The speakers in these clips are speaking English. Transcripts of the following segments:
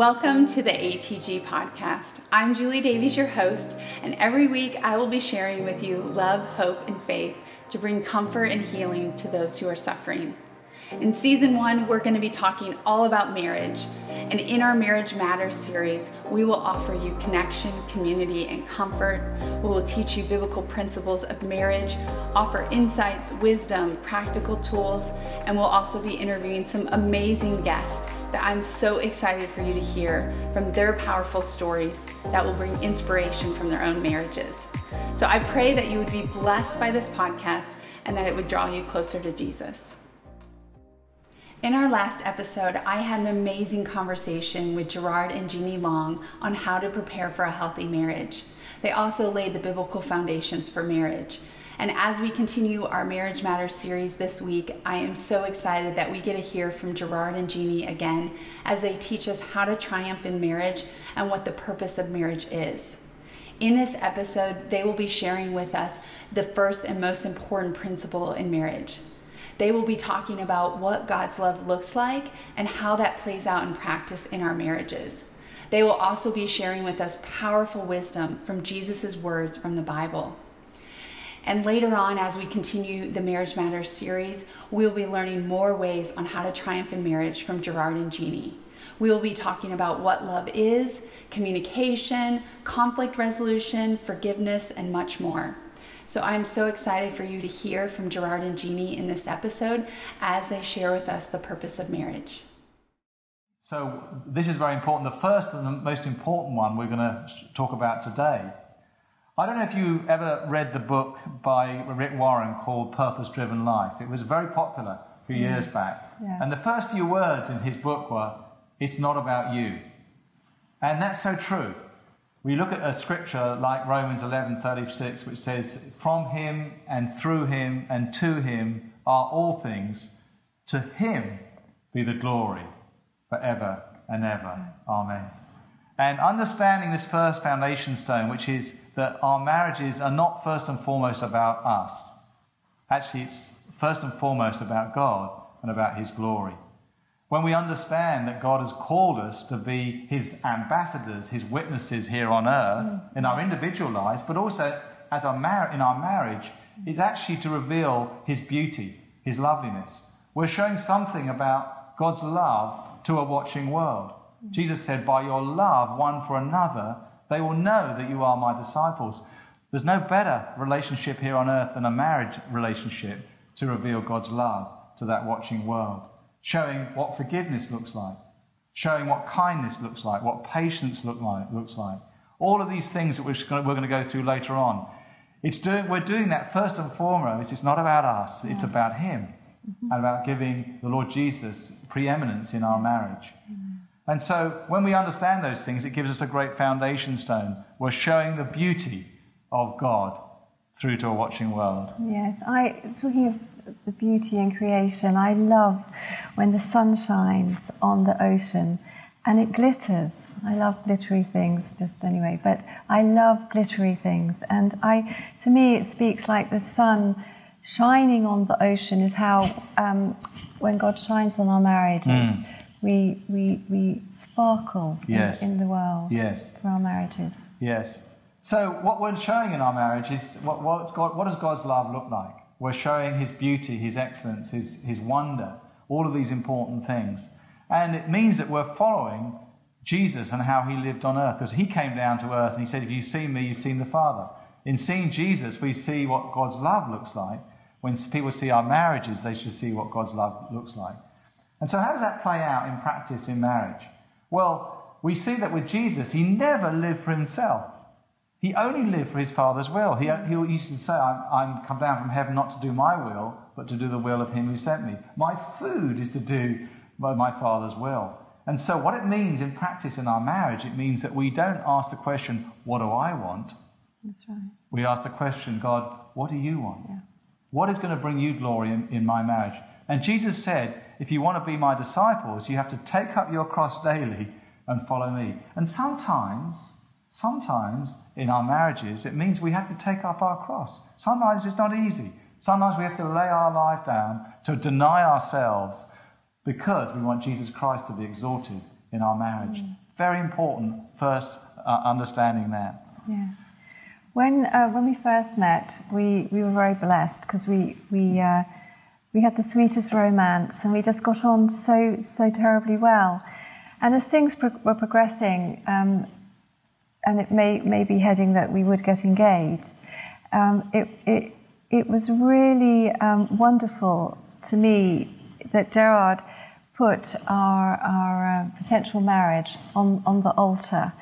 Welcome to the ATG podcast. I'm Julie Davies, your host, and every week I will be sharing with you love, hope, and faith to bring comfort and healing to those who are suffering. In season one, we're going to be talking all about marriage. And in our Marriage Matters series, we will offer you connection, community, and comfort. We will teach you biblical principles of marriage, offer insights, wisdom, practical tools, and we'll also be interviewing some amazing guests that I'm so excited for you to hear from their powerful stories that will bring inspiration from their own marriages. So I pray that you would be blessed by this podcast and that it would draw you closer to Jesus. In our last episode, I had an amazing conversation with Gerard and Jeannie Long on how to prepare for a healthy marriage. They also laid the biblical foundations for marriage. And as we continue our Marriage Matters series this week, I am so excited that we get to hear from Gerard and Jeannie again as they teach us how to triumph in marriage and what the purpose of marriage is. In this episode, they will be sharing with us the first and most important principle in marriage. They will be talking about what God's love looks like and how that plays out in practice in our marriages. They will also be sharing with us powerful wisdom from Jesus' words from the Bible. And later on, as we continue the Marriage Matters series, we'll be learning more ways on how to triumph in marriage from Gerard and Jeannie. We will be talking about what love is, communication, conflict resolution, forgiveness, and much more. So I'm so excited for you to hear from Gerard and Jeannie in this episode as they share with us the purpose of marriage. So, this is very important. The first and the most important one we're going to talk about today I don't know if you ever read the book by Rick Warren called Purpose Driven Life. It was very popular a few mm-hmm. years back. Yeah. And the first few words in his book were, It's not about you. And that's so true. We look at a scripture like Romans 11:36 which says from him and through him and to him are all things to him be the glory forever and ever. Mm. Amen. And understanding this first foundation stone, which is that our marriages are not first and foremost about us. Actually, it's first and foremost about God and about His glory. When we understand that God has called us to be His ambassadors, His witnesses here on earth, mm. in our individual lives, but also as our mar- in our marriage, is actually to reveal His beauty, His loveliness. We're showing something about God's love to a watching world. Jesus said, By your love one for another, they will know that you are my disciples. There's no better relationship here on earth than a marriage relationship to reveal God's love to that watching world, showing what forgiveness looks like, showing what kindness looks like, what patience look like, looks like. All of these things that we're going to go through later on. It's doing, we're doing that first and foremost. It's not about us, it's about Him mm-hmm. and about giving the Lord Jesus preeminence in our marriage. Mm-hmm. And so when we understand those things, it gives us a great foundation stone. We're showing the beauty of God through to a watching world. Yes, I talking of the beauty in creation, I love when the sun shines on the ocean and it glitters. I love glittery things just anyway, but I love glittery things and I to me it speaks like the sun shining on the ocean is how um, when God shines on our marriages. Mm we, we, we sparkle yes. in, in, the world yes. for our marriages. Yes. So, what we're showing in our marriage is what, what's God, what does God's love look like? We're showing His beauty, His excellence, His, His wonder, all of these important things. And it means that we're following Jesus and how He lived on earth. Because He came down to earth and He said, If you've seen me, you've seen the Father. In seeing Jesus, we see what God's love looks like. When people see our marriages, they should see what God's love looks like. And so, how does that play out in practice in marriage? Well, we see that with Jesus, he never lived for himself. He only lived for his Father's will. He, he used to say, I'm, I'm come down from heaven not to do my will, but to do the will of him who sent me. My food is to do my Father's will. And so, what it means in practice in our marriage, it means that we don't ask the question, What do I want? That's right. We ask the question, God, what do you want? Yeah. What is going to bring you glory in, in my marriage? And Jesus said, if you want to be my disciples, you have to take up your cross daily and follow me. And sometimes, sometimes in our marriages, it means we have to take up our cross. Sometimes it's not easy. Sometimes we have to lay our life down to deny ourselves because we want Jesus Christ to be exalted in our marriage. Mm. Very important first uh, understanding that. Yes. When, uh, when we first met, we, we were very blessed because we, we, uh, we had the sweetest romance and we just got on so, so terribly well. And as things pro- were progressing, um, and it may, may be heading that we would get engaged, um, it, it, it was really um, wonderful to me that Gerard put our, our uh, potential marriage on, on the altar.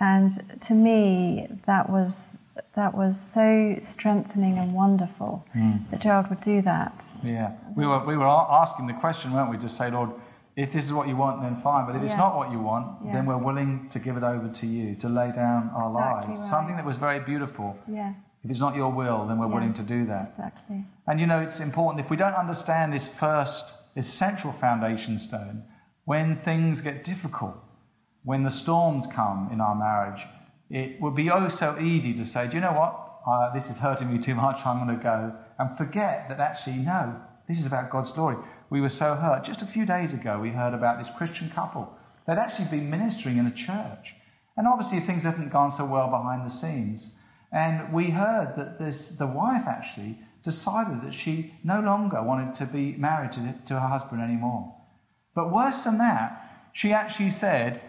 And to me, that was, that was so strengthening and wonderful Mm. that Gerard would do that. Yeah, we were, we were asking the question, weren't we? Just say, Lord, if this is what you want, then fine. But if it's not what you want, then we're willing to give it over to you, to lay down our Exactly lives. right. Something that was very beautiful. Yeah, If it's not your will, then we're Yeah. willing to do that. exactly. And you know, it's important if we don't understand this first essential foundation stone, when things get difficult, when the storms come in our marriage, it would be oh so easy to say, do you know what? Uh, this is hurting me too much, I'm going to go. And forget that actually, no, this is about God's glory. We were so hurt. Just a few days ago, we heard about this Christian couple. They'd actually been ministering in a church. And obviously, things haven't gone so well behind the scenes. And we heard that this, the wife actually decided that she no longer wanted to be married to, to her husband anymore. But worse than that, she actually said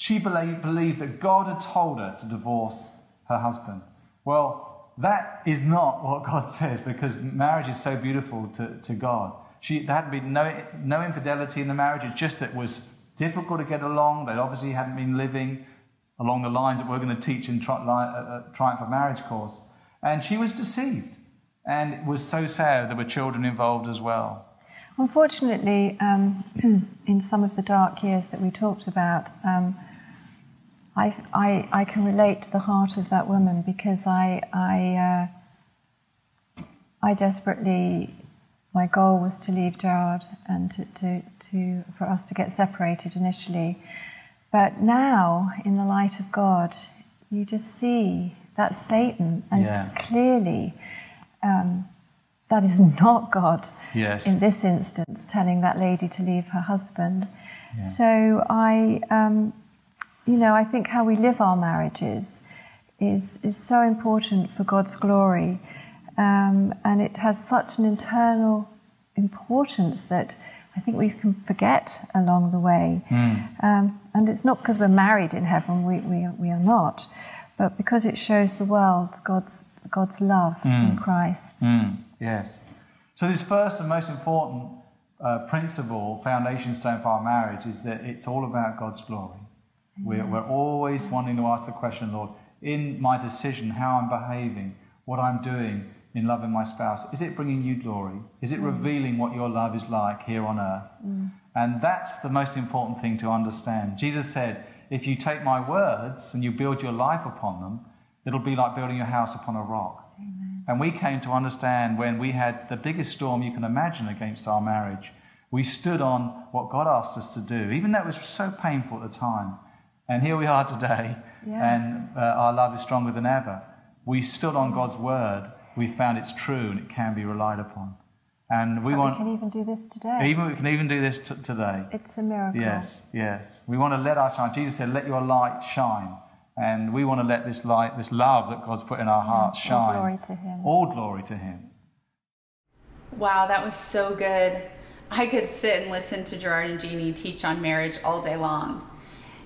she believed, that God had told her to divorce her husband. Well, that is not what God says because marriage is so beautiful to, to God. She, there had been no, no infidelity in the marriage, it's just that it was difficult to get along. They obviously hadn't been living along the lines that we're going to teach in tri- uh, uh, Triumph of Marriage course. And she was deceived. And it was so sad there were children involved as well. Unfortunately, um, in some of the dark years that we talked about, um, I, I, I can relate to the heart of that woman because I, I, uh, I desperately, my goal was to leave Gerard and to, to, to, for us to get separated initially. But now, in the light of God, you just see that's Satan, and Yeah. clearly um, that is not God Yes. in this instance, telling that lady to leave her husband. Yeah. So I, um, you know, I think how we live our marriages is is so important for God's glory, um, and it has such an internal importance that I think we can forget along the way. Um, and it's not because we're married in heaven; we we are, we are not, but because it shows the world God's God's love in Christ. Mm, yes. So, this first and most important uh, principle, foundation stone for our marriage, is that it's all about God's glory. We're, we're always wanting to ask the question, Lord, in my decision, how I'm behaving, what I'm doing in loving my spouse, is it bringing you glory? Is it mm. revealing what your love is like here on earth? Mm. And that's the most important thing to understand. Jesus said, if you take my words and you build your life upon them, it'll be like building your house upon a rock. And we came to understand when we had the biggest storm you can imagine against our marriage. We stood on what God asked us to do, even though it was so painful at the time. And here we are today, Yeah. and uh, our love is stronger than ever. We stood on God's word. We found it's true and it can be relied upon. And we But want, we can even do this today. even we can even do this t- today. It's a miracle. Yes, yes. We want to let our shine. Jesus said, "Let your light shine," and we want to let this light, this love that God's put in our hearts, all shine. glory to Him. All glory to Him. Wow, that was so good. I could sit and listen to Gerard and Jeannie teach on marriage all day long.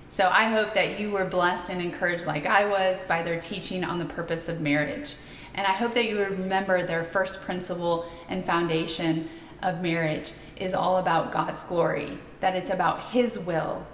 So I hope that you were blessed and encouraged, like I was, by their teaching on the purpose of marriage. And I hope that you remember their first principle and foundation of marriage is all about God's glory, that it's about His will,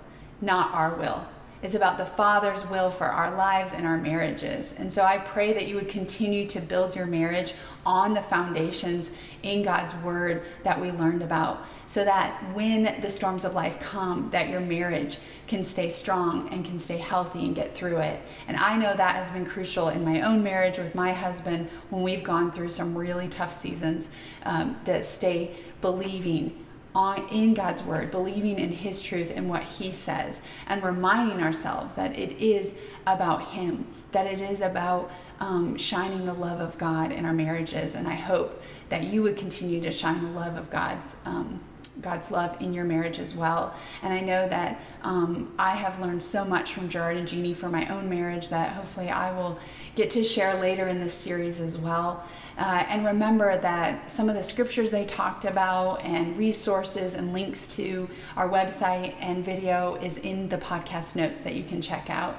not our will. It's about the Father's will for our lives and our marriages. And so I pray that you would continue to build your marriage on the foundations in God's word that we learned about so that when the storms of life come that your marriage can stay strong and can stay healthy and get through it. And I know that has been crucial in my own marriage with my husband when we've gone through some really tough seasons um, that stay believing on in God's word, believing in his truth and what he says, and reminding ourselves that it is about him, that it is about um, shining the love of God in our marriages. And I hope that you would continue to shine the love of God's. Um, God's love in your marriage as well. And I know that um, I have learned so much from Gerard and Jeannie for my own marriage that hopefully I will get to share later in this series as well. Uh, and remember that some of the scriptures they talked about and resources and links to our website and video is in the podcast notes that you can check out.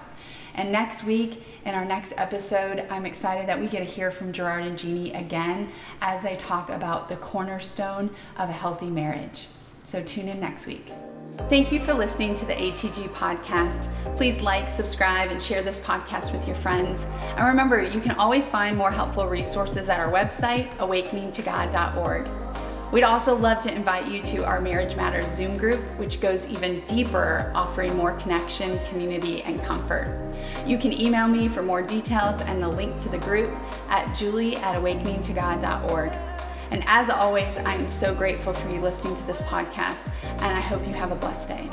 And next week, in our next episode, I'm excited that we get to hear from Gerard and Jeannie again as they talk about the cornerstone of a healthy marriage. So tune in next week. Thank you for listening to the ATG podcast. Please like, subscribe, and share this podcast with your friends. And remember, you can always find more helpful resources at our website, awakeningtogod.org. We'd also love to invite you to our Marriage Matters Zoom group, which goes even deeper, offering more connection, community, and comfort. You can email me for more details and the link to the group at julie at awakeningtogod.org. And as always, I am so grateful for you listening to this podcast, and I hope you have a blessed day.